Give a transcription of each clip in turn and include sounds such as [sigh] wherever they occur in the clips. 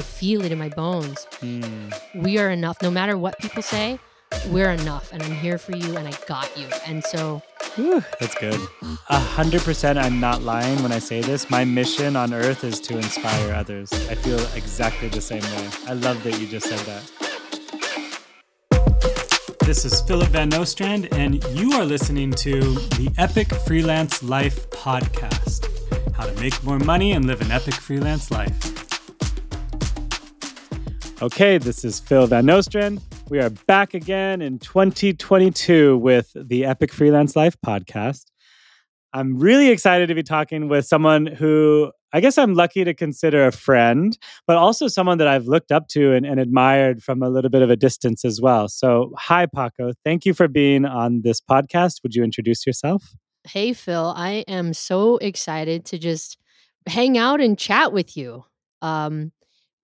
I feel it in my bones. Mm. We are enough. No matter what people say, we're enough. And I'm here for you and I got you. And so Whew, that's good. A hundred percent, I'm not lying when I say this. My mission on earth is to inspire others. I feel exactly the same way. I love that you just said that. This is Philip Van Nostrand, and you are listening to the Epic Freelance Life podcast how to make more money and live an epic freelance life. Okay, this is Phil Van Nostrand. We are back again in 2022 with the Epic Freelance Life podcast. I'm really excited to be talking with someone who I guess I'm lucky to consider a friend, but also someone that I've looked up to and, and, admired from a little bit of a distance as well. So, hi, Paco. Thank you for being on this podcast. Would you introduce yourself? Hey, Phil. I am so excited to just hang out and chat with you. Um,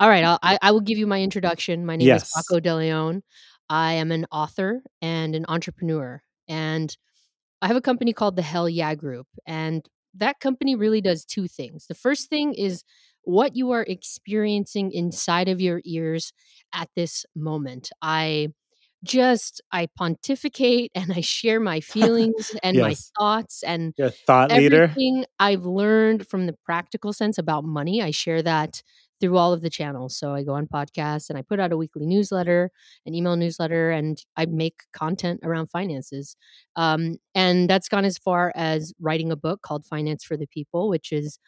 all right, mm. I'll, I, I will give you my introduction. My name Yes. is Paco De Leon. I am an author and an entrepreneur, and I have a company called the Hell Yeah Group. And that company really does two things. The first thing is what you are experiencing inside of your ears at this moment. I just I pontificate and I share my [laughs] feelings and my thoughts and You're thought leader. everything I've learned from the practical sense about money. I share that through all of the channels. So I go on podcasts and I put out a weekly newsletter, an email newsletter, and I make content around finances. Um, and that's gone as far as writing a book called Finance for the People, which is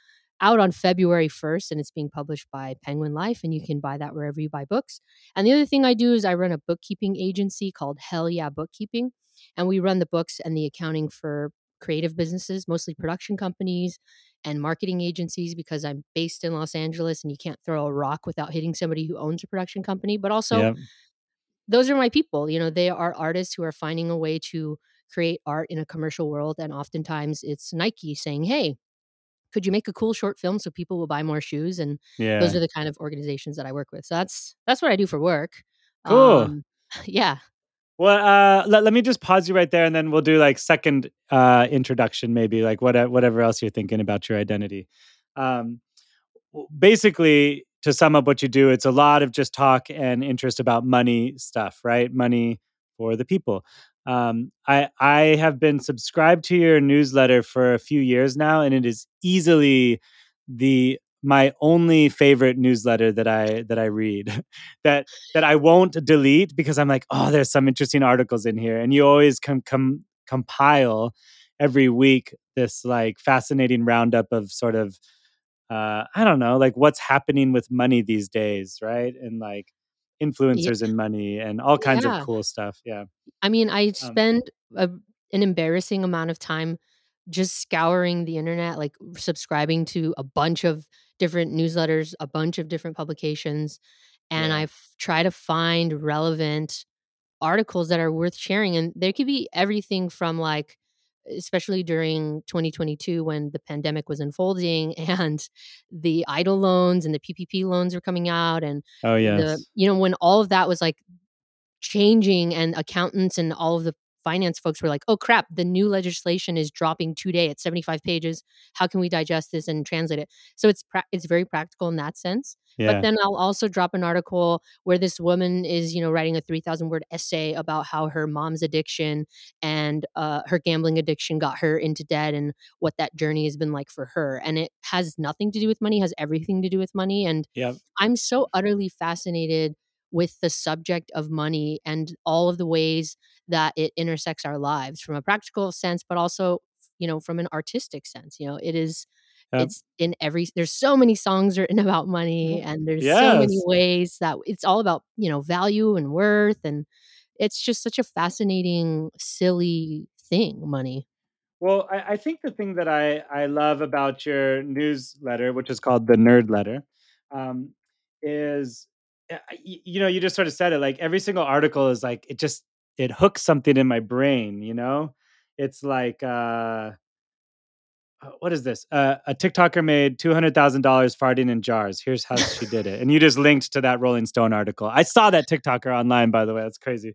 out on February 1st and it's being published by Penguin Life. And you can buy that wherever you buy books. And the other thing I do is I run a bookkeeping agency called Hell Yeah Bookkeeping. And we run the books and the accounting for creative businesses, mostly production companies and marketing agencies, because I'm based in Los Angeles and you can't throw a rock without hitting somebody who owns a production company. But also, Yep. those are my people. You know, they are artists who are finding a way to create art in a commercial world. And oftentimes it's Nike saying, hey, could you make a cool short film so people will buy more shoes? And Yeah. those are the kind of organizations that I work with. So that's that's what I do for work. Cool. Um, [laughs] yeah. Well, uh, let, let me just pause you right there, and then we'll do like second uh, introduction, maybe like what, whatever else you're thinking about your identity. Um, basically, to sum up what you do, it's a lot of just talk and interest about money stuff, right? Money for the people. Um, I I have been subscribed to your newsletter for a few years now, and it is easily the my only favorite newsletter that I that I read [laughs] that that I won't delete because I'm like, oh, there's some interesting articles in here, and you always come come compile every week this like fascinating roundup of sort of uh, I don't know, like what's happening with money these days, right? And like influencers and money and all kinds Yeah. of cool stuff. Yeah. I mean, I Um, spend a, an embarrassing amount of time just scouring the internet, like subscribing to a bunch of different newsletters, a bunch of different publications, and Yeah. I try to find relevant articles that are worth sharing. And there could be everything from like, especially during 2022 when the pandemic was unfolding [laughs] and the EIDL loans and the PPP loans were coming out and Oh the you know when all of that was like changing and accountants and all of the finance folks were like oh crap the new legislation is dropping today at 75 pages. How can we digest this and translate it? So it's pra- it's very practical in that sense. Yeah. but then i'll also drop an article where this woman is you know writing a 3000 word essay about how her mom's addiction and uh, her gambling addiction got her into debt and what that journey has been like for her. And it has nothing to do with money has everything to do with money. And Yep. I'm so utterly fascinated with the subject of money and all of the ways that it intersects our lives from a practical sense, but also, you know, from an artistic sense. You know, it is Yep. it's in every there's so many songs written [laughs] about money and there's so many ways that it's all about, you know, value and worth and it's just such a fascinating, silly thing, money. Well, I, I think the thing that I, I love about your newsletter, which is called the Nerd Letter, um, is you know you just sort of said it like every single article is like it just it hooks something in my brain. You know, it's like uh, uh, what is this? Uh, a TikToker made two hundred thousand dollars farting in jars. Here's how she did it, and you just linked to that Rolling Stone article. I saw that TikToker online, by the way. That's crazy.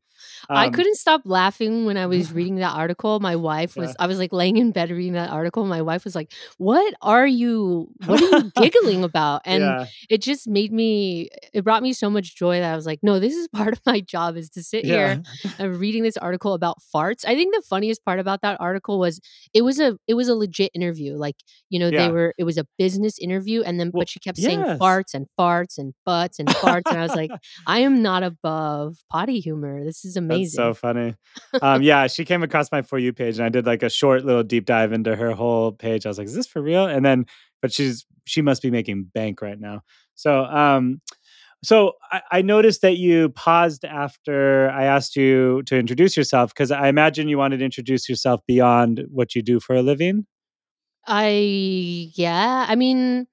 I Um, couldn't stop laughing when I was [laughs] reading that article. My wife was Yeah. I was like laying in bed reading that article. My wife was like, "What are you what are you [laughs] giggling about?" And yeah, it just made me it brought me so much joy that I was like, "No, this is [laughs] part of my job is to sit yeah, here and reading this article about farts." I think the funniest part about that article was it was a it was a legit interview. Like, you know, they were it was a business interview and then Well, but she kept saying yes. farts and farts and butts and farts and I was like, [laughs] I am not above potty humor. This is amazing. That's so funny. [laughs] Um, yeah, she came across my for you page, and I did like a short little deep dive into her whole page. I was like, "Is this for real?" And then, but she's she must be making bank right now. So, um, so I, I noticed that you paused after I asked you to introduce yourself because I imagine you wanted to introduce yourself beyond what you do for a living. I yeah, I mean,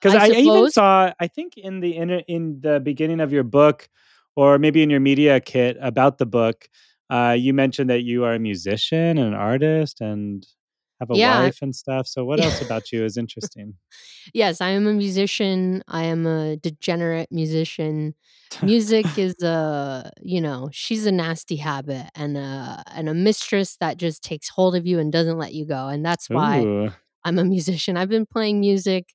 Because I I, even saw, I think in the in, in the beginning of your book, or maybe in your media kit about the book, uh, you mentioned that you are a musician and an artist and have a yeah, wife and stuff. So what else about you is [laughs] interesting? yes, I am a musician. I am a degenerate musician. Music is a, you know, she's a nasty habit and a and a mistress that just takes hold of you and doesn't let you go. And that's why Ooh, I'm a musician. I've been playing music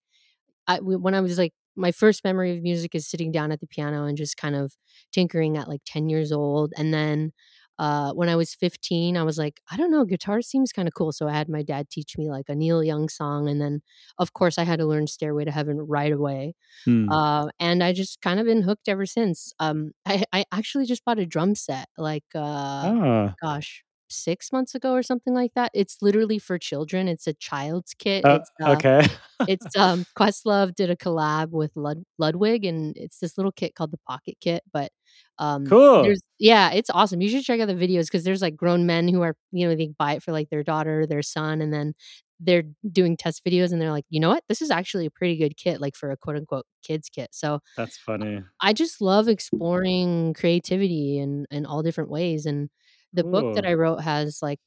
I when I was, like my first memory of music is sitting down at the piano and just kind of tinkering at, like, 10 years old, and then, uh, when I was 15, I was like, "I don't know, guitar seems kinda cool," so I had my dad teach me, like, a Neil Young song, and then, of course, I had to learn Stairway to Heaven right away, hmm. uh, and I just kinda been hooked ever since. Um, I I actually just bought a drum set, like, uh, Oh, gosh, 6 months ago or something like that. It's literally for children, it's a child's kit, uh, it's, uh okay. it's, [laughs] um Questlove did a collab with Lud Ludwig, and it's this little kit called the Pocket Kit, but, um, cool. there's yeah, it's awesome. You should check out the videos because there's, like, grown men who are you know, they buy it for, like, their daughter, their son, and then they're doing test videos, and they're like, "You know what? This is actually a pretty good kit, like, for a quote, unquote, "kids kit." So, That's funny. I just love exploring creativity in in all different ways, and the book that I wrote has, like,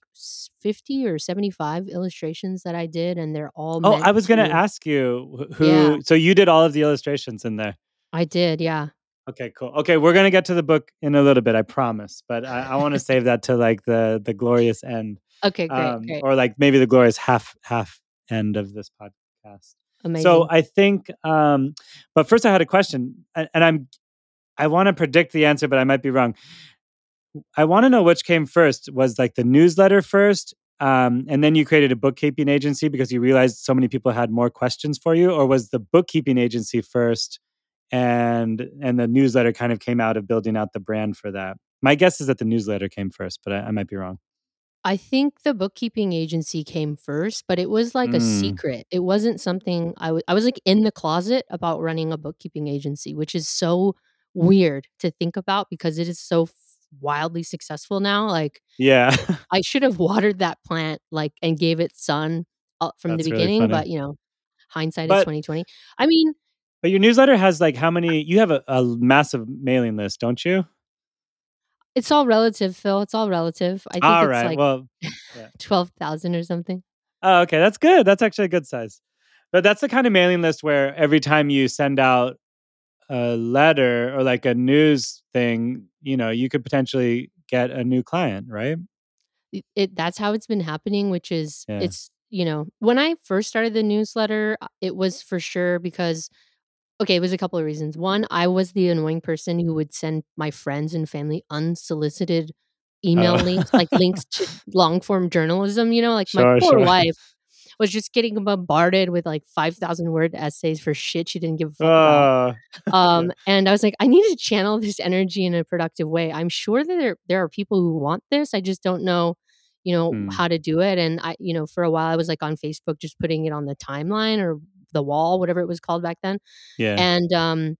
50 or 75 illustrations that I did, and they're all Oh, I was gonna to ask you wh- Yeah. who. So you did all of the illustrations in there. I did, yeah. Okay, cool. Okay, we're gonna get to the book in a little bit, I promise. But I, I want to save that to like the the glorious end, Okay, great, um, great. or like maybe the glorious half half end of this podcast. Amazing. So I think, um, but first I had a question, and, and I'm I want to predict the answer, but I might be wrong. I want to know which came first. Was like the newsletter first, um, and then you created a bookkeeping agency because you realized so many people had more questions for you, or was the bookkeeping agency first, and and the newsletter kind of came out of building out the brand for that? My guess is that the newsletter came first, but I, I might be wrong. I think the bookkeeping agency came first, but it was like a Mm, secret. It wasn't something I wa I was, like, in the closet about running a bookkeeping agency, which is so weird to think about because it is so f wildly successful now, like, yeah, [laughs] I should have watered that plant, like, and gave it sun, uh, from the that's really beginning, funny. but, you know, hindsight is 2020. I mean, but your newsletter has like how many? You have a, a massive mailing list, don't you? it's all relative, Phil, it's all relative. I think All it's, right. like, Well, yeah. [laughs] 12,000 or something. Oh, okay, that's good. That's actually a good size. But that's the kind of mailing list where every time you send out a letter or like a news thing, you know, you could potentially get a new client, right? It it that's how it's been happening, which is Yeah. it's you know, when I first started the newsletter, uh, it was for sure because okay, it was a couple of reasons. One, I was the annoying person who would send my friends and family unsolicited email links, like Oh. links [laughs] to long form journalism, you know, like my poor sure. wife was just getting bombarded with like 5,000 word essays for shit she didn't give a fuck about. Oh. Um, and I was like, I need to channel this energy in a productive way. I'm sure that there there are people who want this. I just don't know, you know, Hmm. how to do it. And I, you know, for a while I was like on Facebook just putting it on the timeline or the wall, whatever it was called back then. Yeah. And um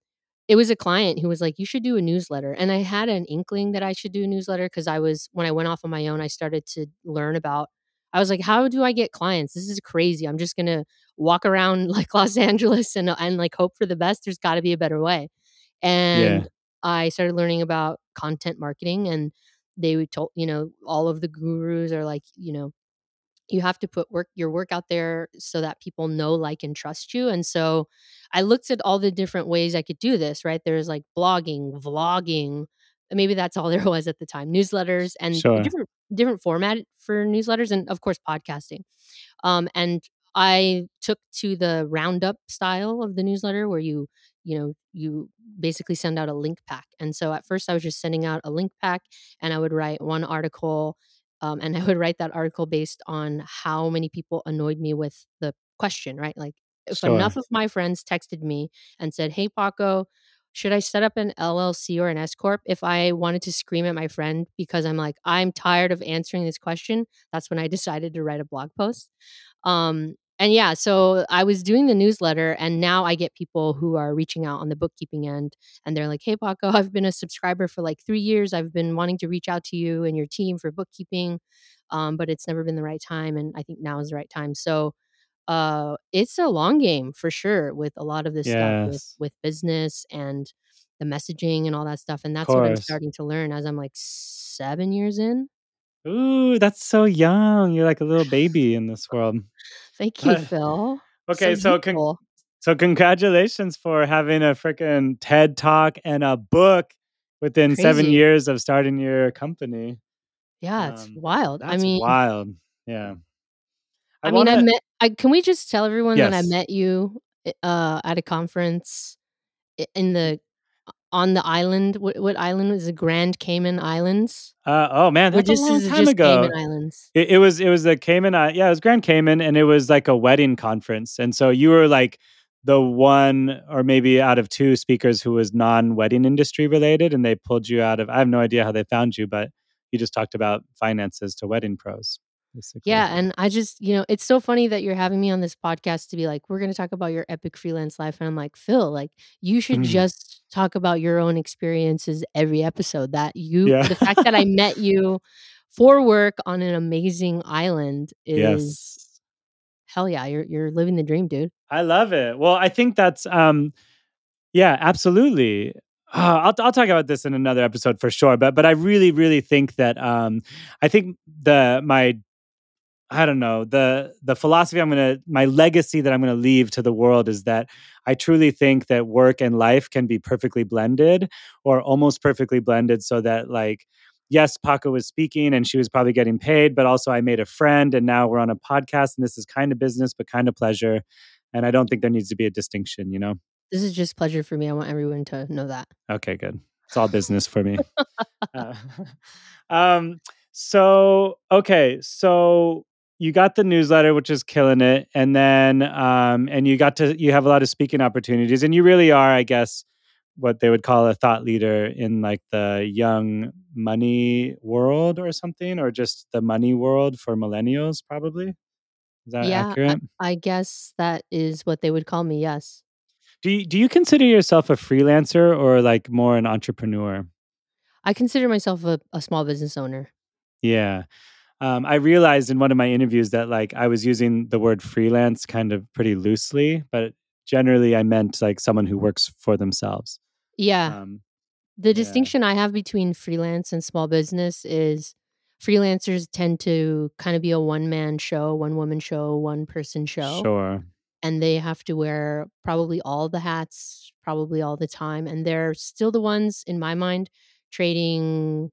it was a client who was like, You should do a newsletter. And I had an inkling that I should do a newsletter because I was when I went off on my own, I started to learn about I was like, how do I get clients? This is crazy. I'm just gonna walk around [laughs] like Los Angeles and and like hope for the best. There's got to be a better way. Yeah. And I started learning about content marketing and they would told, you know, all of the gurus are like, you know, you have to put work your work out there so that people know, like, and trust you, and so I looked at all the different ways I could do this, right? There's, like, blogging, vlogging, maybe that's all [laughs] there was at the time, newsletters and Sure. different different format for newsletters and, of course, podcasting. Um, and I took to the roundup style of the newsletter where you you know, you basically send out a link pack, and so at first I was just sending out a link pack, and I would write 1 article, um, and I would write that article based on how many people annoyed me with the question, right? Like, if Sure. enough of my friends texted me and said, "Hey, Paco, should I set up an LLC or an S corp?" If I wanted to scream at my friend because I'm like, "I'm tired of answering this question," that's when I decided to write a blog post. Um, and yeah, so I was doing the newsletter, and now I get people who are reaching out on the bookkeeping end, and they're like, "Hey, Paco, [laughs] I've been a subscriber for, like, 3 years. I've been wanting to reach out to you and your team for bookkeeping, um, but it's never been the right time, and I think now is the right time." So, uh, it's a long game for sure with a lot of this stuff with with business and the messaging and all that stuff, and that's what I'm starting to learn as I'm, like, 7 years in. Ooh, that's so young. You're like a little baby in this world. Thank you, [laughs] Phil. Okay, so con so congratulations for having a freaking TED Talk and a book within 7 years of starting your company. Yeah, it's Um, wild. I mean wild. Yeah. I I mean, I wanna met I can we just tell everyone that I met you, eh, uh, at a conference in the on the island? What what island was it? Grand Cayman Islands? Uh, oh, man, Or that's a long time just Cayman ago. Islands? It it was it was the Cayman yeah, it was Grand Cayman, and it was like a wedding conference, and so you were, like, the 1 or maybe out of 2 speakers who was non-wedding industry related, and they pulled you out of I have no idea how they found you, but you just talked about finances to wedding pros, basically. Yeah, and I just you know, it's so funny that you're having me on this podcast to be like, "We're gonna talk about your epic freelance life," and I'm like, "Phil, like, you should Mhm. just talk about your own experiences every episode that you Yeah. the fact that I met you for work on an amazing island is Yes. hell yeah, you're you're living the dream, dude." I love it. Well, I think that's, um yeah, absolutely. Uh, I'll I'll talk about this in another episode for sure, but but I really, really think that, um I think the my I don't know, the the philosophy I'm gonna my legacy that I'm gonna leave to the world is that I truly think that work and life can be perfectly blended or almost perfectly blended so that, like, yes, Paco was speaking and she was probably getting paid, but also I made a friend, and now we're on a podcast, and this is kinda business, but kinda pleasure, and I don't think there needs to be a distinction, you know? This is just pleasure for me, I want everyone to know that. Okay, good. It's all business for me. [laughs] Uh, [laughs] um, so, okay, so you got the newsletter, which is killing it, and then, um and you got to you have a lot of speaking opportunities, and you really are, I guess, what they would call a thought leader in, like, the young money world or something, or just the money world for millennials, probably? Is that Yeah, I? I guess that is what they would call me, yes. Do you do you consider yourself a freelancer or, like, more an entrepreneur? I consider myself a a small business owner. Yeah. Um, I realized in one of my interviews that, like, I was using the word freelance kind of pretty loosely, but generally I meant, like, someone who works for themselves. Yeah. Um, The yeah. distinction I have between freelance and small business is freelancers tend to kinda be a one-man show, one-woman show, one-person show, Sure. and they have to wear probably all the hats, probably all the time, and they're still the ones, in my mind, trading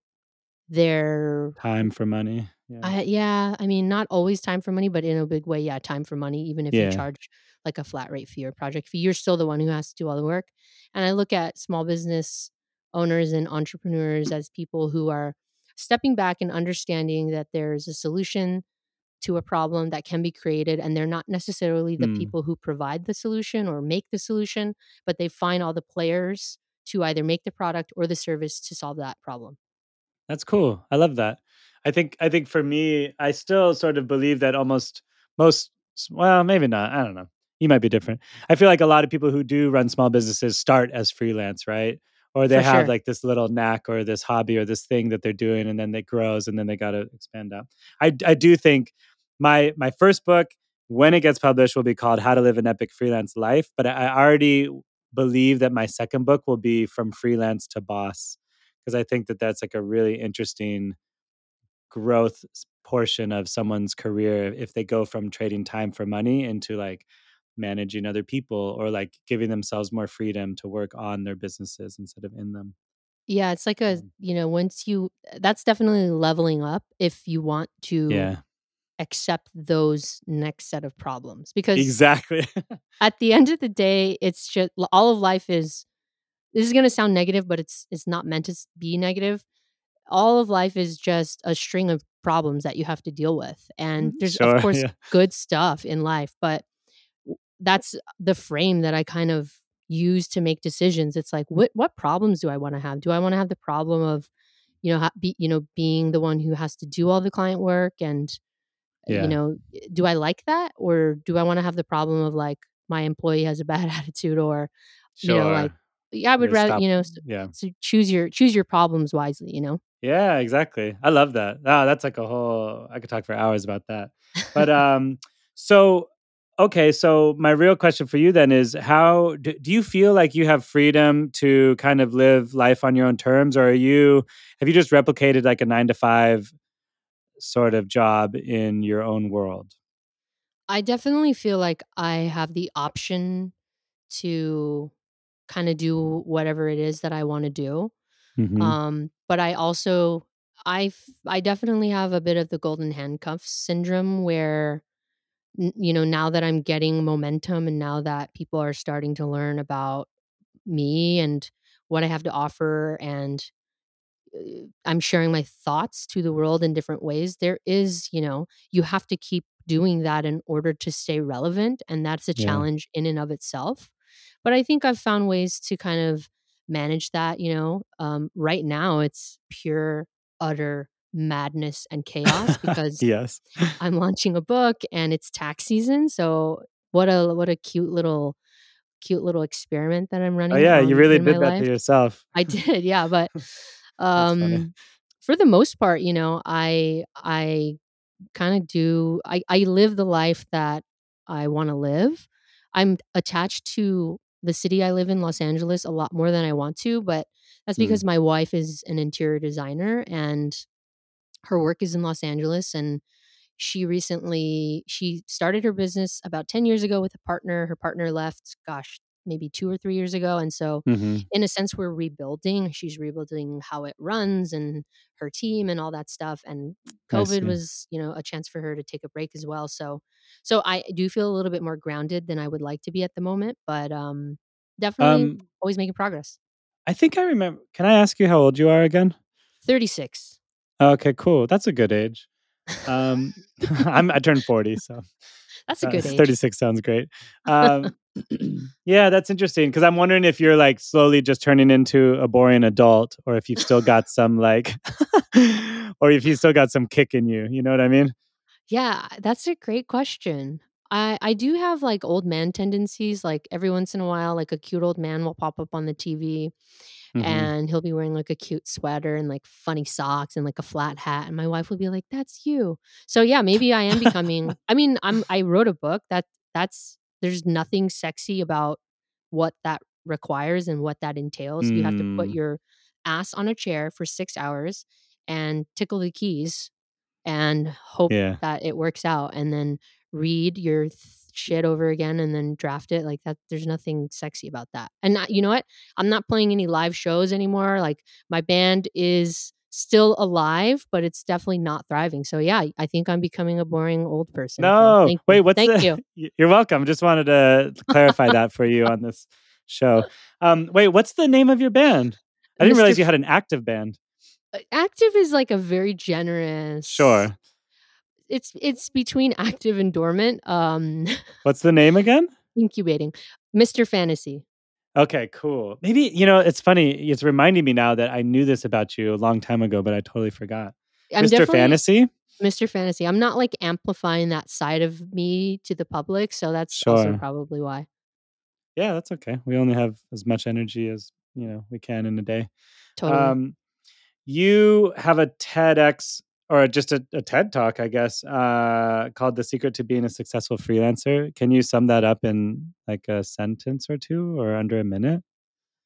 their Time for money, yeah. I yeah, I mean, not always time for money, but in a big way, yeah, time for money, even if you charge, like, a flat rate fee or project fee, you're still the one who has to do all the work, and I look at small business owners and entrepreneurs as people who are stepping back and understanding that there's a solution to a problem that can be created, and they're not necessarily the Mm. people who provide the solution or make the solution, but they find all the players to either make the product or the service to solve that problem. That's cool. I love that. I think I think for me, I still sort of believe that almost most well, maybe not, I don't know. You might be different. I feel like a lot of people who do run small businesses start as freelance, right? Or they For have, sure. like, this little knack or this hobby or this thing that they're doing, and then it grows, and then they gotta expand out. I do think my my 1st book, when it gets published, will be called How to Live an Epic Freelance Life, but I I already believe that my 2nd book will be From Freelance to boss because I think that that's, like, a really interesting growth portion of someone's career if they go from trading time for money into like managing other people or like giving themselves more freedom to work on their businesses instead of in them. Yeah, it's like a Um, you know, once you that's definitely leveling up if you want to yeah, accept those next set of problems because exactly. [laughs] at the end of the day, it's just all of life is this is going to sound negative, but it's it's not meant to be negative. All of life is just a string of problems that you have to deal with. And there's of [laughs] course Yeah. good stuff in life, but that's the frame that I kind of use to make decisions. It's like what what problems do I want to have? Do I want to have the problem of you know be, you know being the one who has to do all the client work and uh, you know do I like that or do I want to have the problem of like my employee has a bad [laughs] attitude or you know like Sure. yeah, I would rather stop. you know s- Yeah. so choose your choose your problems wisely, you know. Yeah, exactly. I love that. Ah, that's like a whole I could talk for hours about that. But [laughs] um so okay, so my real question for you then is how do, do you feel like you have freedom to kind of live life on your own terms or are you have you just replicated like a 9 to 5 sort of job in your own world? I definitely feel like I have the option to kind of do whatever it is that I want to do. Mhm. Um, but I also I I definitely have a bit of the golden handcuffs syndrome where you know now that I'm getting momentum and now that people are starting to learn about me and what I have to offer and uh, I'm sharing my thoughts to the world in different ways. There is, you know, you have to keep doing that in order to stay relevant. And that's a Yeah. challenge in and of itself. But I think I've found ways to kind of manage that, you know. Um, right now, it's pure, utter madness and chaos [laughs] because yes. I'm launching a book and it's tax season. So what a what a cute little cute little experiment that I'm running. Oh yeah, you really did that to yourself. I [laughs] did, yeah, but [laughs] um, for the most part, you know, I I kinda do I I live the life that I wanna live. I'm attached to the city I live in, Los Angeles, a lot more than I want to, but that's Mm, because my wife is an interior designer and her work is in Los Angeles, and she recently she started her business about 10 years ago with a partner. Her partner left, gosh, maybe 2 or 3 years ago, and so mhm. in a sense we're rebuilding. She's rebuilding how it runs and her team and all that stuff, and COVID was, you know, a chance for her to take a break as well. So so I do feel a little bit more grounded than I would like to be at the moment, but um definitely Um always making progress. I think I remember Can I ask you how old you are again? 36. Okay, cool. That's a good age. [laughs] Um, [laughs] I'm I turned 40, so That's a uh, good [laughs] age. 36 sounds great. Um, yeah, that's interesting because I'm wondering if you're like slowly just turning into a boring adult, or if you've still got some like, [laughs] or if you still got some kick in you. You know what I mean? Yeah, that's a great question. I I do have like old man tendencies. Like every once in a while, like a cute old man will pop up on the TV hmm and he'll be wearing like a cute sweater and like funny socks and like a flat hat. And my wife will be like, That's you. So yeah, [laughs] maybe I am becoming I mean, I'm I wrote a book that that's there's nothing sexy about what that requires and what that entails. You have to put Mm, your ass on a chair for six hours and tickle the keys and hope yeah. that it works out and then read your shit over again and then draft it like that there's nothing sexy about that and not, you know what i'm not playing any live shows anymore like my band is still alive but it's definitely not thriving so yeah i think i'm becoming a boring old person so No, thank wait. What's thank the? you [laughs] you're welcome. Just wanted to clarify [laughs] that for you on this show. Um, wait, what's the name of your band? I didn't mr realize you had an active band. uh, active is like a very generous Sure. It's it's between active and dormant um [laughs] What's the name again? incubating mr fantasy Okay, cool. Maybe, you know, it's funny. It's reminding me now that I knew this about you a long time ago, but I totally forgot. i'm Mr. Fantasy? Mr. Fantasy. I'm not like amplifying that side of me to the public, so that's also probably why. Yeah, that's okay. We only have as much energy as, you know, we can in a day. Totally. Um, you have a TEDx or just a, a TED talk, I guess, uh, called The Secret to Being a Successful Freelancer. Can you sum that up in like a sentence or two or under a minute?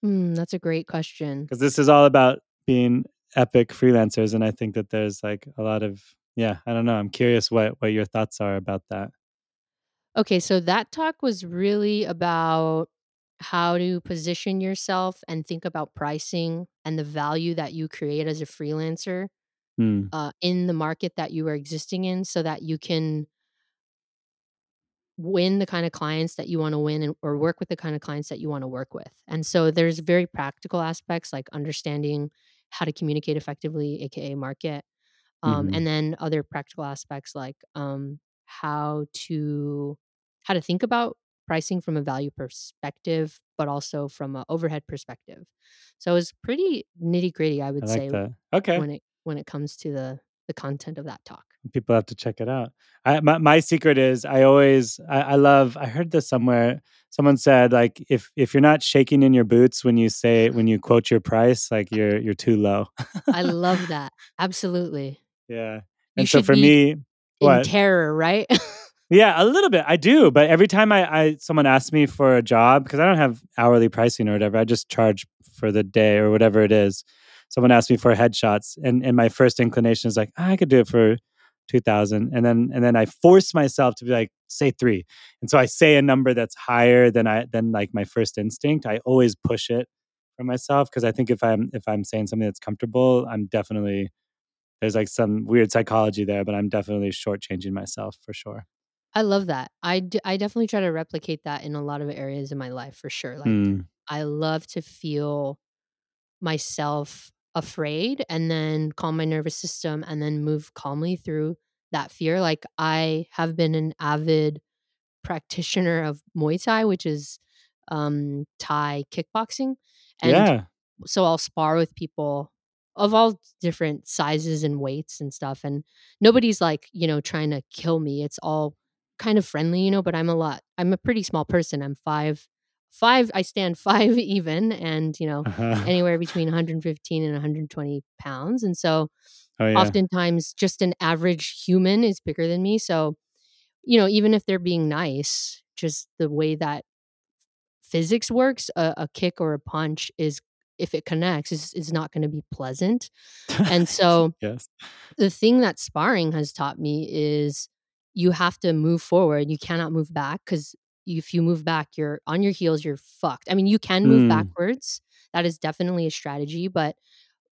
Hmm, that's a great question. Because this is all about being epic freelancers. And I think that there's like a lot of yeah, I don't know. I'm curious what what your thoughts are about that. Okay, so that talk was really about how to position yourself and think about pricing and the value that you create as a freelancer Mm. uh, in the market that you are existing in so that you can win the kind of clients that you want to win and, or work with the kind of clients that you want to work with. And so there's very practical aspects like understanding how to communicate effectively, aka market, um, hmm and then other practical aspects like um, how to how to think about pricing from a value perspective, but also from an overhead perspective. So it's pretty nitty gritty, I I would like say, that. Okay. when it when it comes to the the content of that talk. People have to check it out. I, my my secret is I always I, I love I heard this somewhere. Someone said like if if you're not shaking in your boots when you say when you quote your price, like you're you're too low. I love [laughs] that. Absolutely. yeah. You And so for me, in what? terror, right? [laughs] Yeah, a little bit. I do, but every time I, I someone asks me for a job because I don't have hourly pricing or whatever, I just charge for the day or whatever it is. Someone asked me for headshots, and and my first inclination is like, "Ah, I could do it for two thousand, and then and then I force myself to be like, say three, and so I say a number that's higher than I than like my first instinct. I always push it for myself because I think if I'm if I'm saying something that's comfortable, I'm definitely there's like some weird psychology there, but I'm definitely shortchanging myself for sure. I love that. I d I definitely try to replicate that in a lot of areas in my life for sure. Like, Mm, I love to feel myself afraid and then calm my nervous system and then move calmly through that fear. Like, I have been an avid practitioner of Muay Thai, which is, um, Thai kickboxing, and yeah. so I'll spar with people of all different sizes and weights and stuff, and nobody's, like, you know, trying to kill me. It's all kind of friendly, you know, but I'm a lot I'm a pretty small person. I'm 5 5 I stand 5 [laughs] even and, you know, Uh-huh. anywhere between 115 and 120 pounds, and so Oh yeah. oftentimes just an average human is bigger than me, so, you know, even if they're being nice, just the way that physics works, a a kick or a punch is if it connects, is is not gonna be pleasant, and so [laughs] yes. the thing that sparring has taught me is you have to move forward, you cannot move back because if you move back, you're on your heels, you're fucked. I mean, you can move Mm, backwards, that is definitely a strategy, but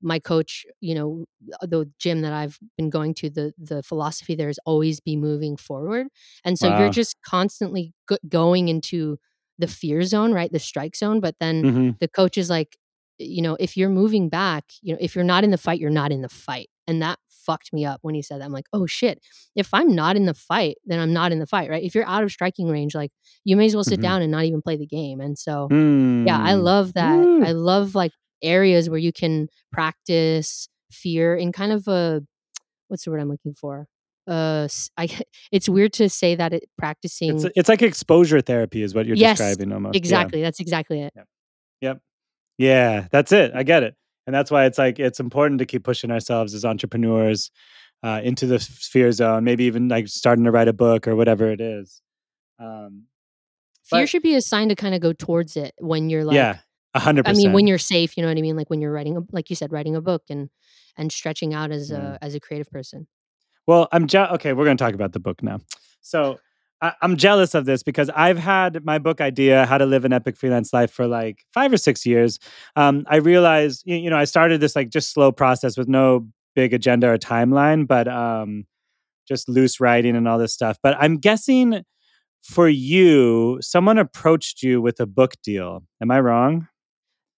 my coach, you know, uh, the gym that I've been going to, the the philosophy there is always be moving forward. And so you're just constantly go- going into the fear zone, right? The strike zone, but then Mhm. the coach is like, you know, if you're moving back, you know, if you're not in the fight, you're not in the fight. And that fucked me up when he said that. I'm like, "Oh shit. If I'm not in the fight, then I'm not in the fight, right? If you're out of striking range, like you may as well sit Mhm. down and not even play the game." And so yeah, I Mm. love that. Woo. I love, like, areas where you can practice fear in kind of a what's the word I'm looking for? Uh, I [laughs] it's weird to say that it practicing it's like exposure therapy is what you're Yes, describing almost. Yeah. exactly, that's exactly it. Yep. Yep. Yeah, that's it. I get it. And that's why it's like it's important to keep pushing ourselves as entrepreneurs uh, into the sphere zone, maybe even like starting to write a book or whatever it is. Um, Fear but should be a sign to kinda go towards it when you're, like yeah, a hundred I mean, when you're safe, you know what I mean? Like, when you're writing a like you said, writing a book and and stretching out as Yeah. a as a creative person. Well, I'm je- okay. We're going to talk about the book now. So I- I'm jealous of this because I've had my book idea, How to Live an Epic Freelance Life, for like five or six years. Um, I realized, you know, I started this like just slow process with no big agenda or timeline, but um, just loose writing and all this stuff. But I'm guessing for you, someone approached you with a book deal. Am I wrong?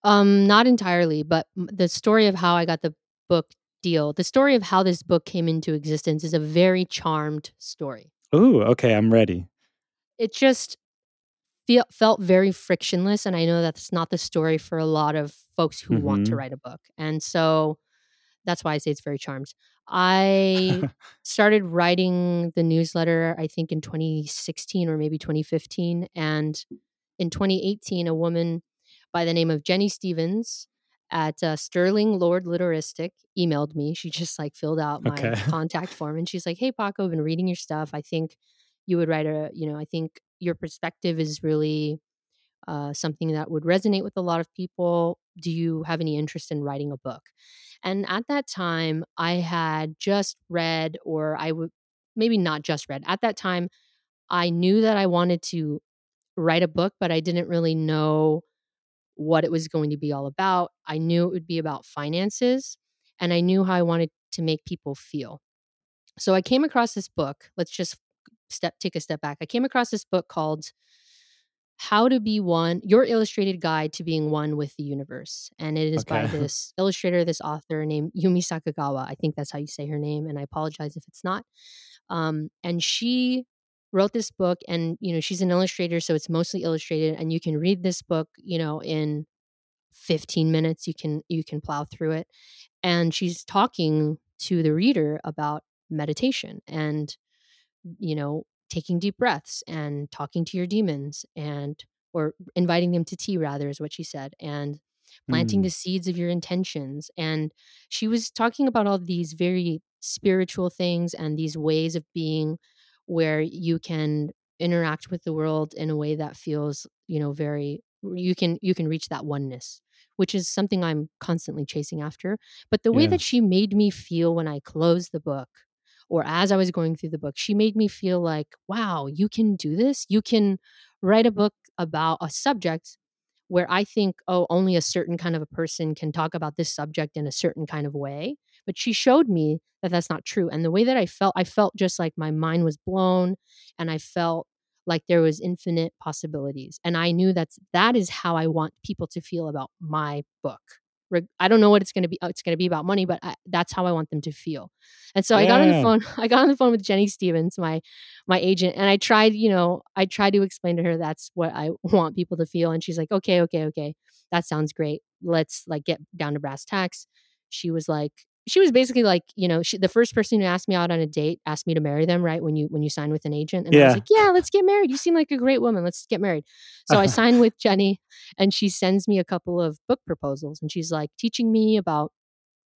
Um, not entirely, but the story of how I got the book deal the story of how this book came into existence is a very charmed story. Ooh, okay. I'm ready. It just feel felt very frictionless, and I know that's not the story for a lot of folks who want to hmm write a book, and so that's why I say it's very charmed. I [laughs] started writing the newsletter, I think, in 2016 or maybe 2015, and in 2018, a woman by the name of Jenny Stevens at uh, Sterling Lord Literistic emailed me. She [laughs] just like filled out okay. my [laughs] contact form and she's like, Hey, Paco, I've been reading your stuff. I think you would write a, you know, I think your perspective is really uh, something that would resonate with a lot of people. Do you have any interest in writing a book? And at that time, I had just read, or I would maybe not just read. At that time, I knew that I wanted to write a book, but I didn't really know what it was going to be all about. I knew it would be about finances, and I knew how I wanted to make people feel. So I came across this book. Let's just step take a step back. I came across this book called How to Be One: Your Illustrated Guide to Being One with the Universe. And it is by [laughs] this illustrator, this author named Yumi Sakugawa. I think that's how you say her name, and I apologize if it's not. Um, and she wrote this book and you know she's an illustrator so it's mostly illustrated and you can read this book you know in 15 minutes you can you can plow through it. And she's talking to the reader about meditation and you know taking deep breaths and talking to your demons and or inviting them to tea rather is what she said and planting the Mm, seeds of your intentions. And she was talking about all these very spiritual things and these ways of being where you can interact with the world in a way that feels you know very you can you can reach that oneness which is something i'm constantly chasing after but the way yeah. that she made me feel when i closed the book or as i was going through the book she made me feel like wow you can do this you can write a book about a subject where I think, oh, only a certain kind of a person can talk about this subject in a certain kind of way. But she showed me that that's not true. And the way that I felt, I felt just like my mind was blown and I felt like there was infinite possibilities. And I knew that's that is how I want people to feel about my book. I don't know what it's going to be. uh, It's going to be about money, but I, that's how I want them to feel. And so I got on the phone. [laughs] I got on the phone with Jenny Stevens, my my agent and I tried, you know, I tried to explain to her that's what I [laughs] want people to feel and she's like, "Okay, okay, okay. That sounds great. Let's like get down to brass tacks." She was like she was basically like, you know, she the first person who asked me out on a date asked me to marry them, right? When you when you sign with an agent and I was like, "Yeah, let's get married. You seem like a great woman. Let's get married." So I [laughs] signed with Jenny and she sends me a couple of book proposals and she's like teaching me about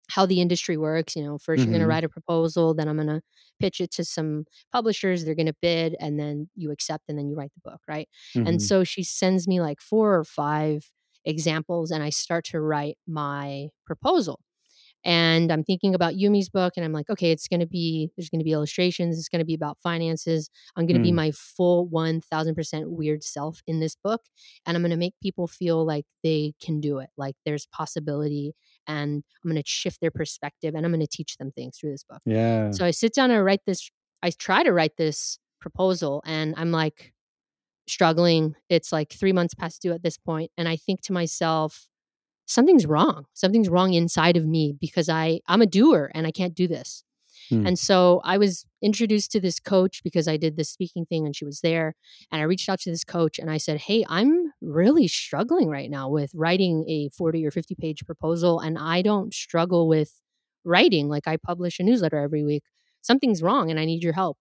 how the industry works. You know, first you're going to write a proposal, then I'm going to pitch it to some publishers. They're going to bid, and then you accept, and then you write the book, right? And Mhm. so she sends me like four or five examples, and I start to write my proposal. And I'm thinking about Yumi's book, and I'm like, okay, it's going to be, there's going to be illustrations. It's going to be about finances. I'm going to be Mm. my full 1000% weird self in this book. And I'm going to make people feel like they can do it, like there's possibility. And I'm going to shift their perspective and I'm going to teach them things through this book. Yeah. So I sit down and write this, I try to write this proposal, and I'm like struggling. It's like three months past due at this point, And I think to myself, something's wrong. Something's wrong inside of me because I I'm a doer and I can't do this. Mm. And so I was introduced to this coach because I did this speaking thing and she was there. And I reached out to this coach and I said, Hey, I'm really struggling right now with writing a 40 or 50 page proposal. And I don't struggle with writing. Like I publish a newsletter every week. Something's wrong and I need your help.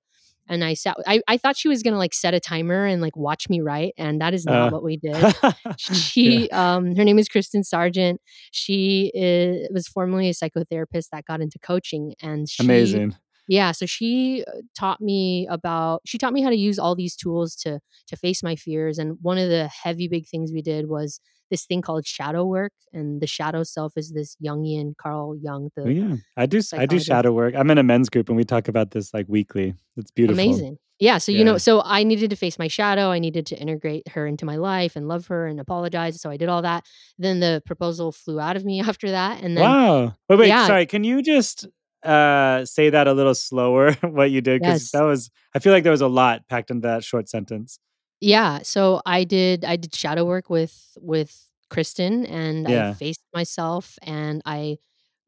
And I sat, I, I thought she was going to like set a timer and like watch me write. And that is not Uh, what we [laughs] did yeah. she um her name is kristen sargent she is, was formerly a psychotherapist that got into coaching and she Amazing. yeah so she uh, taught me about she taught me how to use all these tools to to face my fears and one of the heavy big things we did was this thing called shadow work and the shadow self is this jungian carl jung Oh, yeah. I do I do shadow work. I'm in a men's group, and we talk about this, like, weekly. It's beautiful. Amazing. Yeah, so, you know so I needed to face my shadow, I needed to integrate her into my life and love her and apologize, so I did all that. Then the proposal flew out of me [laughs] after that, and then Wow. Wait, wait, yeah, sorry, can you just, uh, say that a little slower, [laughs] what you did? Because yes. that was I feel like there was a lot packed into that short sentence. Yeah, so I did I did shadow work with with Kristen, and I faced myself, and I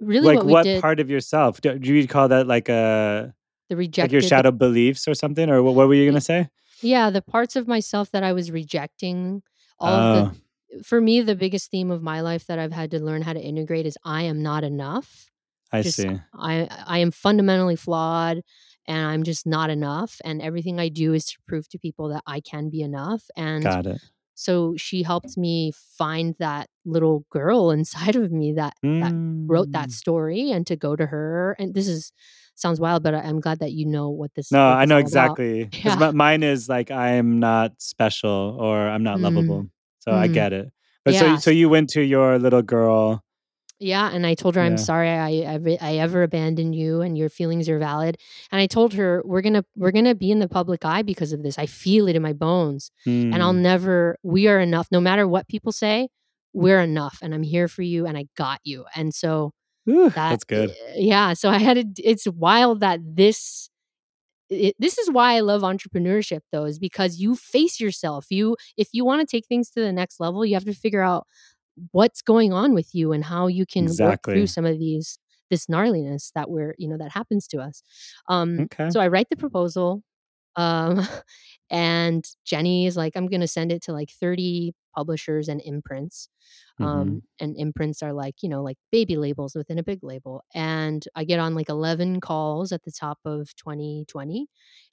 really Like, what we what did part of yourself? Do do you call that, like, a the like, your rejected the shadow beliefs or something? Or what what were you gonna say? yeah, the parts of myself that I was rejecting, all of the Oh, for me, the biggest theme of my life that I've had to learn how to integrate is I am not enough. I Just see. I I am fundamentally flawed and I'm just not enough and everything I do is to prove to people that I can be enough and Got it. so she helped me find that little girl [laughs] inside of me that that wrote that Mm. story and to go to her and this is sounds wild but I, I'm glad that you know what this No, I know exactly. Yeah. mi mine is, like, I'm not special or I'm not Mm. lovable. So I Mm. get it. But so so you went to your little girl. Yeah, and I told her, "I'm sorry I ever I ever abandoned you, and your feelings are valid." And I told her, "We're gonna we're gonna be in the public eye because of this. I feel it in my bones, and I'll Mm. never. We are enough. No matter what people say, we're enough, and I'm here for you, and I got you." And so Whew, that, that's good. yeah. So I had d- It's wild that this. It, this is why I love entrepreneurship, though, is because you face yourself. You, if you want to take things to the next level, you have to figure out what's going on with you and how you can work through some of these this gnarliness that we're you know that happens to us um Okay. so i write the proposal um [laughs] and jenny is like i'm to send it to like 30 publishers and imprints Mhm. um and imprints are like you know like baby labels within a big label and i get on like 11 calls at the top of 2020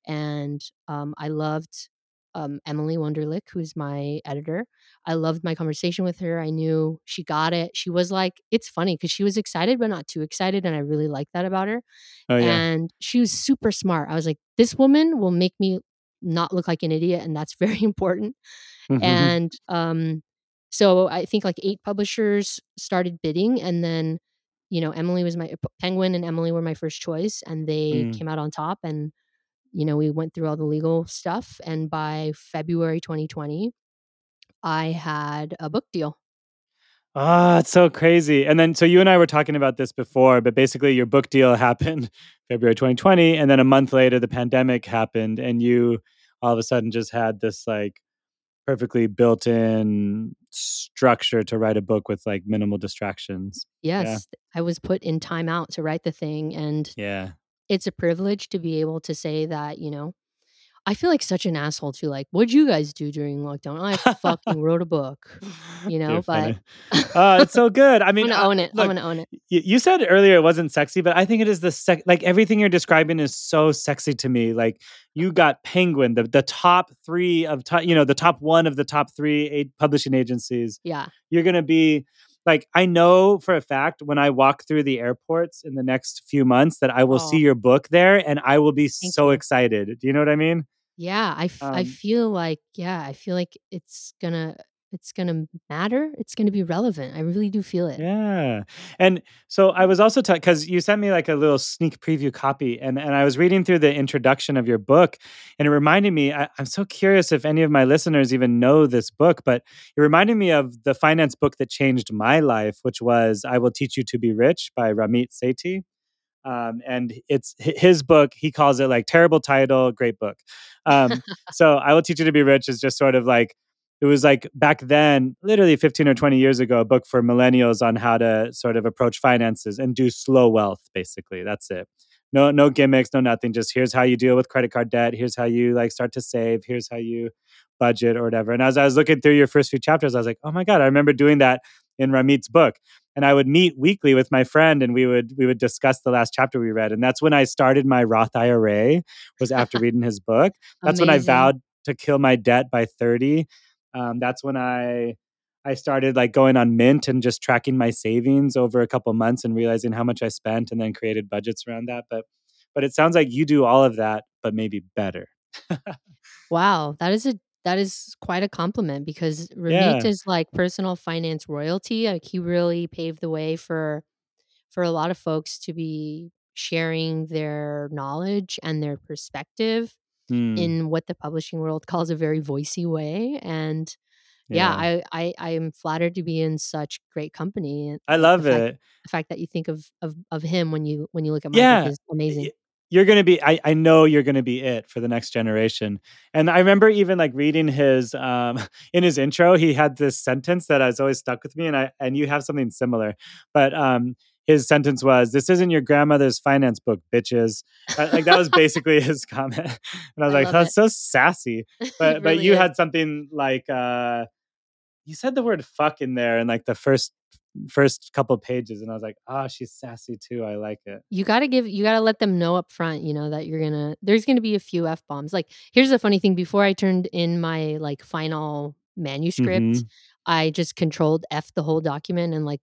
and um i loved um emily Wunderlich who's my editor I loved my conversation with her. I knew she got it. She was like, it's funny because she was excited, but not too excited. And I really like that about her. Oh yeah. And she was super smart. I was like, this woman will make me not look like an idiot. And that's [laughs] very important. Mm-hmm. And um, so I think like eight publishers started bidding. And then, you know, Emily was my Penguin and Emily were my first choice. And they Mm. came out on top. And, you know, we went through all the legal stuff. And by February 2020, I had a book deal. Ah, it's so crazy. And then, so you and I were talking about this before, but basically, your book deal [laughs] happened February 2020, and then a month later, the pandemic happened, and you all of a sudden just had this like perfectly built-in structure to write a book with like minimal distractions. Yes, I was put in timeout to write the thing. And Yeah. It's a privilege to be able to say that, you know, I feel like such an asshole too. Like, what'd you guys do during lockdown? I fucking wrote a book, [laughs] you know, but. [laughs] Uh, it's so good. I mean, I'm gonna uh, own it. look, I'm gonna own it. y- you said earlier it wasn't sexy, but I think it is the sec- like everything you're describing is so sexy to me. Like you got Penguin, the the top three of top, you know, the top one of the top three eight publishing agencies. Yeah. You're gonna be like, I know for a fact when I walk through the airports in the next few months that I will Oh. see your book there, and I will be Thank so you. excited. Do you know what I mean? Yeah. I, f- I Um, feel like, yeah, I feel like it's gonna, it's gonna matter. It's gonna be relevant. I really do feel it. Yeah. And so I was also because you sent me like a little sneak preview copy, and, and I was reading through the introduction of your book, and it reminded me. I, I'm so curious if any of my listeners even know this book, but it reminded me of the finance book that changed my life, which was I Will Teach You to Be Rich by Ramit Sethi. Um, and it's his book. He calls it like terrible title, great book. Um, [laughs] so I will teach you to be rich is just sort of like it was like back then, literally 15 or 20 years ago, a book for millennials on how to sort of approach finances and do slow wealth, basically. That's it. No, no gimmicks, no nothing. Just here's how you deal with credit card debt. Here's how you like start to save. Here's how you budget or whatever. And as I was looking through your first few chapters, I was like, oh my God, I remember doing that in Ramit's book. And I would meet weekly with my friend and we would we would discuss the last chapter we read. And that's when I started my Roth IRA, was after [laughs] reading his book. That's when I vowed to kill my debt by 30 um, that's when I I started like going on Mint and just tracking my savings over a couple months and realizing how much I spent, and then created budgets around that. But but it sounds like you do all of that, but maybe better. Wow, that is a that is quite a compliment because [laughs] Ramit Yeah. is like personal finance royalty. Like he really paved the way for for a lot of folks to be sharing their knowledge and their perspective Hmm. in what the publishing world calls a very voicey way. And yeah, yeah. I, I I am flattered to be in such great company. And I the love fact it. the fact that you think of of, of him when you when you look at my book Yeah. is amazing. You're gonna be. I, I know you're gonna be it for the next generation. And I remember even like reading his um [laughs] in his intro, he had this sentence that has always stuck with me, and I and you have something similar. But um his sentence was, "This isn't your grandmother's finance book, bitches." Like that was basically his [laughs] comment, and I was I like, "That's it. so sassy." [laughs] But but really you is. had something like uh you said the word "fuck" in there in like the first first couple pages, and I was like, "Ah, she's sassy too. I like it." you got to give you got to let them know up front you know that you're gonna there's gonna be a few f-bombs like here's the funny thing before i turned in my like final manuscript Mhm. i just controlled f the whole document and like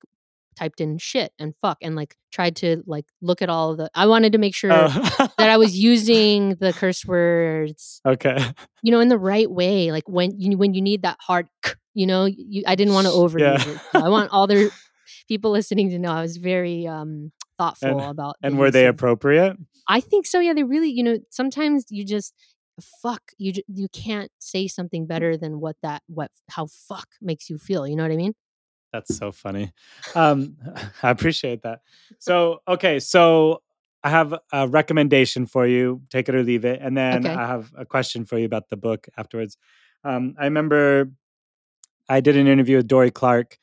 typed in shit and fuck and like tried to like look at all the i wanted to make sure Oh. that i was using the [laughs] curse words okay. you know in the right way like when you when you need that hard k You know, you, I didn't want to overuse Yeah. it. So I want all the [laughs] people listening to know I was very um, thoughtful And about. the and were they appropriate? I think so. Yeah, they really. You know, sometimes you just fuck. You you can't say something better than what that what how fuck makes you feel. You know what I mean? That's so funny. Um, [laughs] I appreciate that. So, okay, so I have a recommendation for you. Take it or leave it, and then Okay. I have a question for you about the book afterwards. Um, I remember I did an interview with Dorie Clark,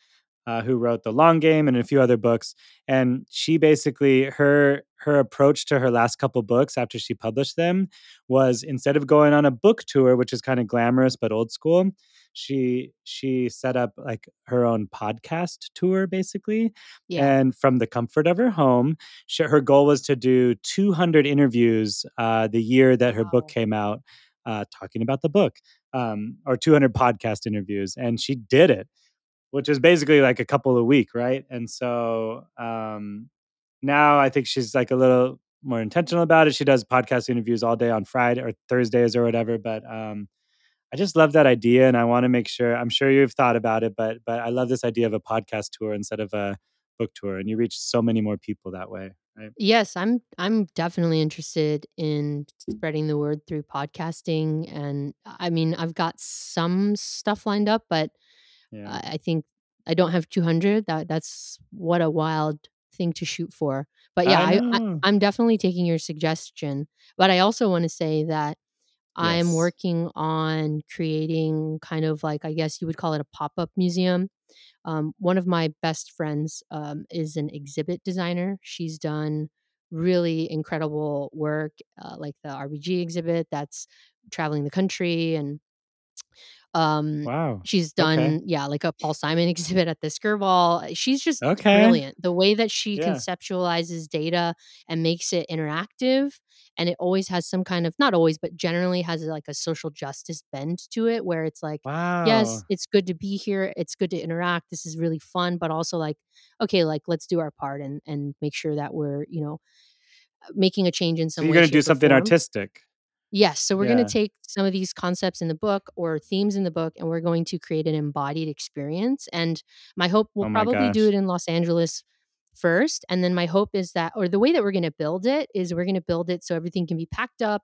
uh, who wrote The Long Game and a few other books, and she basically her her approach to her last couple books after she published them was instead of going on a book tour, which is kind of glamorous but old school, she she set up like her own podcast tour basically Yeah. and from the comfort of her home she, her goal was to do 200 interviews uh, the year that her book came out uh, talking about the book um, or 200 podcast interviews and she did it which is basically like a couple a week right and so um, now i think she's like a little more intentional about it she does podcast interviews all day on friday or thursdays or whatever but um, I just love that idea, and I want to make sure. I'm sure you've thought about it, but but I love this idea of a podcast tour instead of a book tour, and you reach so many more people that way. Right? Yes, I'm I'm definitely interested in spreading the word through podcasting and I mean, I've got some stuff lined up, but Yeah. I I think I don't have 200. That that's what a wild thing to shoot for. But yeah, I I, I, I'm definitely taking your suggestion. But I also want to say that I'm working on creating kind of like I guess you would call it a pop-up museum. Um, one of my best friends um, is an exhibit designer. She's done really incredible work, uh, like the RBG exhibit that's traveling the country and um, Wow. she's Okay. done, yeah, like a Paul Simon [laughs] exhibit at the Skirball. She's just Okay. brilliant. The way that she Yeah. conceptualizes data and makes it interactive, and it always has some kind of not always, but generally has like a social justice bend to it, where it's like, Wow. yes, it's good to be here, it's good to interact. This is really fun, but also like, okay, like let's do our part and and make sure that we're you know making a change in So some you're way. gonna do something form. artistic. Yes, so we're going to take some of these concepts in the book or themes in the book and we're going to create an embodied experience and my hope we'll Oh my probably do it in Los Angeles first and then my hope is that or the way that we're going to build it is we're going to build it so everything can be packed up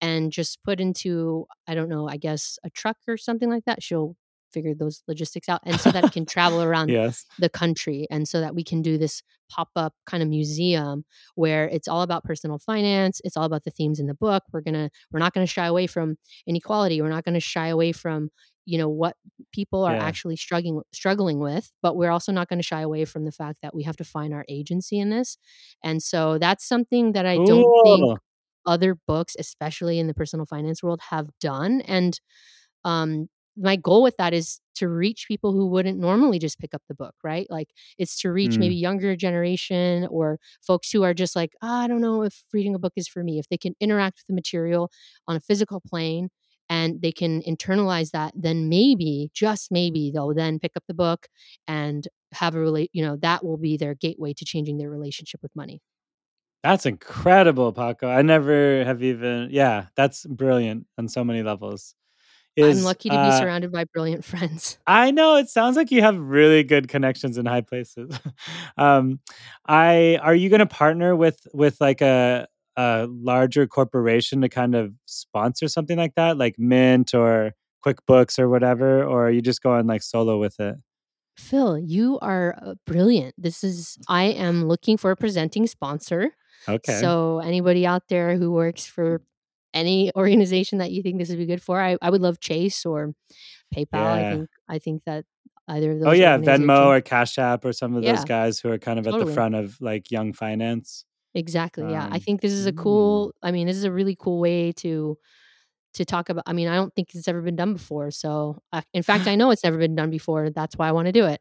and just put into I don't know, I guess a truck or something like that. She'll figure those logistics out and so that it can [laughs] travel around yes. the country and so that we can do this pop-up kind of museum where it's all about personal finance it's all about the themes in the book we're gonna we're not gonna shy away from inequality we're not gonna shy away from you know what people are Yeah. actually struggling struggling with but we're also not going to shy away from the fact that we have to find our agency in this and so that's something that i don't think other books especially in the personal finance world have done and um my goal with that is to reach people who wouldn't normally just pick up the book right like it's to reach Mm. maybe younger generation or folks who are just like "Ah, i don't know if reading a book is for me if they can interact with the material on a physical plane and they can internalize that then maybe just maybe they'll then pick up the book and have a relate you know that will be their gateway to changing their relationship with money That's incredible, Paco. I never have even. Yeah, that's brilliant on so many levels. I'm lucky to be uh, surrounded by brilliant friends I know it sounds like you have really good connections in high places. [laughs] um, I are you going to partner with with like a a larger corporation to kind of sponsor something like that, like Mint or QuickBooks or whatever, or are you just going like solo with it? Phil, you are uh, brilliant. This is, I am looking for a presenting sponsor. Okay. So, anybody out there who works for any organization that you think this would be good for, I, I would love Chase or PayPal. I think, I think that either of those. oh yeah, Venmo or Cash App or some of those guys who are kind of at the front of like young finance. Exactly. Yeah. I Um, think this is a cool, I mean, this is a really cool way to, to talk about. I mean, I don't think it's ever been done before. So, uh, in fact, [sighs] I know it's never been done before. That's why I want to do it.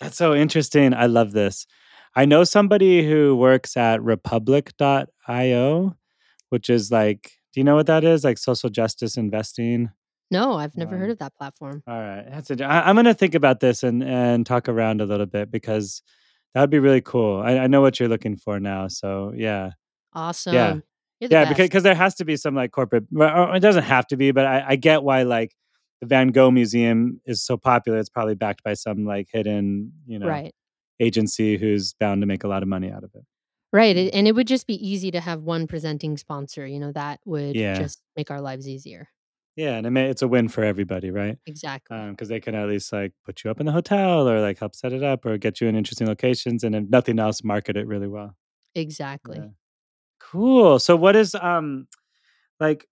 That's so interesting. I love this. I know somebody who works at republic.io, which is like, do you know what that is? Like social justice investing. no, I've never Um, heard of that platform. All right. That's a, I, I'm going to think about this and, and talk around a little bit because that would be really cool. I, I know what you're looking for now. So, yeah. Awesome. You're yeah, best. because because there has to be some like corporate. Well, or it doesn't have to be, but I, I get why like the Van Gogh Museum is so popular, it's probably backed by some like hidden, you know, Right. agency who's bound to make a lot of money out of it. Right, and it would just be easy to have one presenting sponsor, you know, that would Yeah. just make our lives easier. Yeah, and it may, it's a win for everybody, right? Exactly. Because they can at least like put you up in the hotel or like help set it up or get you in interesting locations, and if nothing else, market it really well. Exactly. Yeah. Cool. So, what is um like?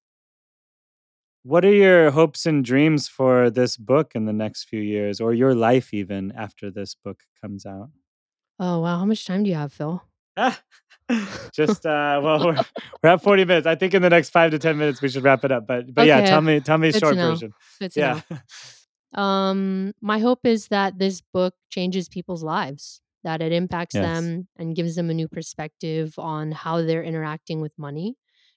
What are your hopes and dreams for this book in the next few years, or your life even after this book comes out? Oh, wow, how much time do you have, Phil? [laughs] Just uh, well, we're, we're at forty minutes. I think in the next five to ten minutes we should wrap it up. But but yeah, tell me tell me a Good to short version. Yeah. Um, my hope is that this book changes people's lives, that it impacts Yes. them and gives them a new perspective on how they're interacting with money.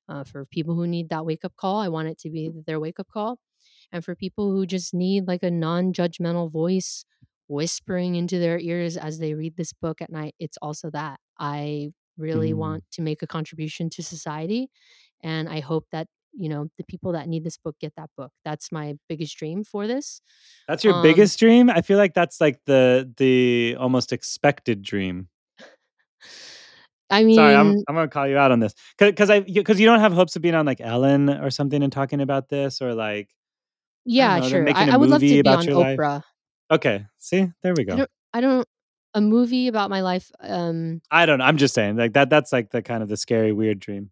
Uh, for people who need that wake up call, I want it to be their wake up call. And for people who just need like a non judgmental voice whispering into their ears as they read this book at night, it's also that. I really Mm. want to make a contribution to society. And I hope that, you know, the people that need this book get that book. That's my biggest dream for this. That's your Um, biggest dream. I feel like that's like the the almost expected dream. I mean, Sorry, I'm I'm gonna call you out on this because I because you don't have hopes of being on like Ellen or something and talking about this or like yeah, know, sure. I, I, would love to be on Oprah. life. Okay. See, there we I go. don't, I don't, a movie about my life. Um, I don't. know. I'm just saying like that. That's like the kind of the scary weird dream.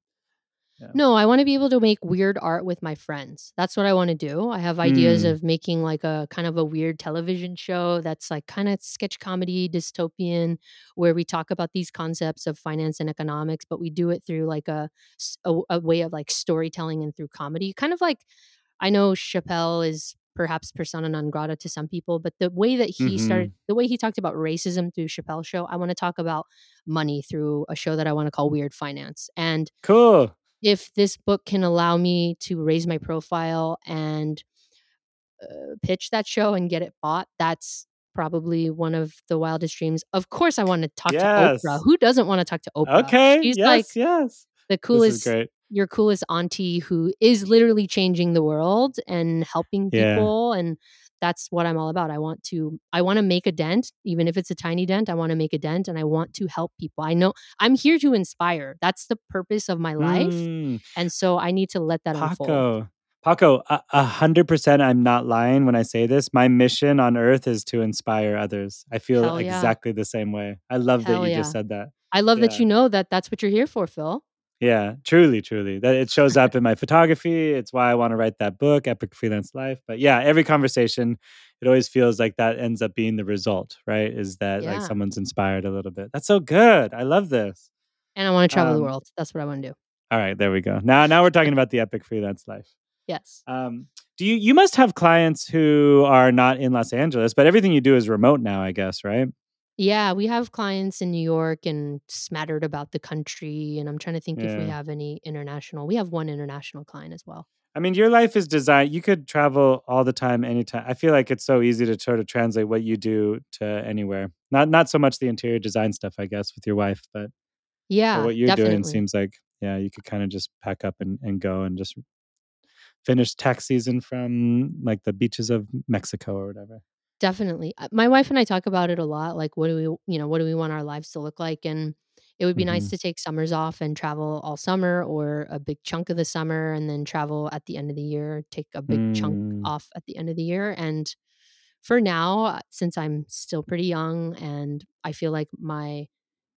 No, I want to be able to make weird art with my friends. That's what I want to do. I have ideas Mm. of making like a kind of a weird television show that's like kind of sketch comedy, dystopian, where we talk about these concepts of finance and economics, but we do it through like a a way of like storytelling and through comedy. Kind of like I know Chappelle is perhaps persona non grata to some people, but the way that he Mhm. started, the way he talked about racism through Chappelle's show, I want to talk about money through a show that I want to call Weird Finance. And Cool. if this book can allow me to raise my profile and uh, pitch that show and get it bought, that's probably one of the wildest dreams. Of course, I want to talk to Oprah. Who doesn't want to talk to Oprah? Okay. She's yes. like yes. the coolest, great. Your coolest auntie who is literally changing the world and helping Yeah. people. And that's what I'm all about. I want to, I want to make a dent, even if it's a tiny dent. I want to make a dent, and I want to help people. I know I'm here to inspire. That's the purpose of my life. Mm. And so I need to let that unfold. Paco. Paco, a hundred percent. I'm not lying when I say this. My mission on Earth is to inspire others. I feel Hell yeah. exactly the same way. I love Hell that you yeah. just said that. I love that you know that that's what you're here for, Phil. Yeah, truly, truly. That it shows up in my photography. It's why I want to write that book, Epic Freelance Life. But yeah, every conversation, it always feels like that ends up being the result, right? Is that like someone's inspired a little bit. That's so good. I love this. And I want to travel the Um, world. That's what I want to do. All right, there we go. Now, now we're talking about the Epic Freelance Life. Yes. Um, do you you must have clients who are not in Los Angeles, but everything you do is remote now, I guess, right? Yeah, we have clients in New York and smattered about the country. And I'm trying to think if we have any international. We have one international client as well. I mean, your life is designed. You could travel all the time, anytime. I feel like it's so easy to sort of translate what you do to anywhere. Not not so much the interior design stuff, I guess, with your wife, but Yeah, but what you're doing seems like yeah, you could kind of just pack up and, and go and just finish tax season from like the beaches of Mexico or whatever. Definitely. Uh, My wife and I talk about it a lot. Like, what do we, you know, what do we want our lives to look like? And it would be nice Mhm. to take summers off and travel all summer or a big chunk of the summer and then travel at the end of the year, take a big chunk Mm. off at the end of the year. And for now, uh, since I'm still pretty young and I feel like my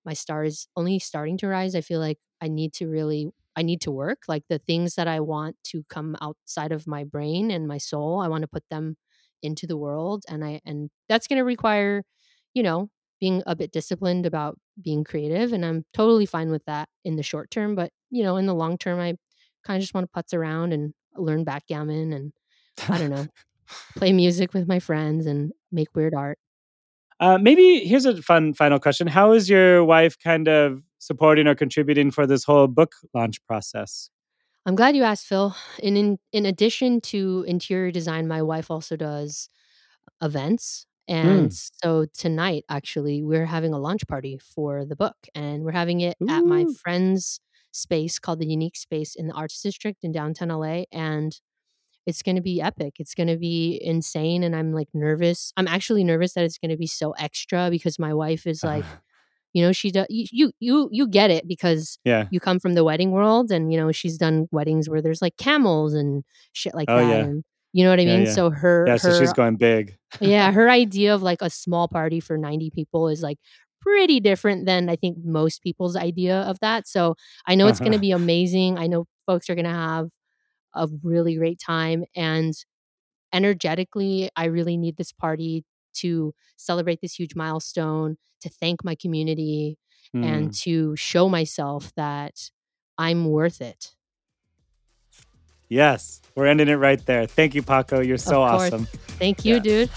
my star is only starting to rise, I feel like I need to really I need to work. Like the things that I want to come outside of my brain and my soul, I want to put them into the world and I and that's going to require, you know, being a bit disciplined about being creative and I'm totally fine with that in the short term, but you know, in the long term I kind of just want to putz around and learn backgammon and I don't know, [laughs] play music with my friends and make weird art. Uh, maybe here's a fun final question. How is your wife kind of supporting or contributing for this whole book launch process? I'm glad you asked, Phil. And in in addition to interior design, my wife also does events. And Mm. so tonight, actually, we're having a launch party for the book, and we're having it at my friend's space called the Unique Space in the Arts District in downtown LA. And it's going to be epic. It's going to be insane and I'm like nervous. I'm actually nervous that it's going to be so extra because my wife is like [laughs] [laughs] you know she does you you you get it because yeah. you come from the wedding world and you know she's done weddings where there's like camels and shit like Oh, that yeah. and you know what I mean? yeah. So her Yeah, so her she's going big. yeah, [laughs] her idea of like a small party for 90 people is like pretty different than I think most people's idea of that. So I know it's going to uh-huh. be amazing. I know folks are going to have a really great time. And energetically, I really need this party to celebrate this huge milestone, to thank my community, and Mm. to show myself that I'm worth it. Yes, we're ending it right there. Thank you, Paco. You're so awesome. Thank you, Yeah. dude.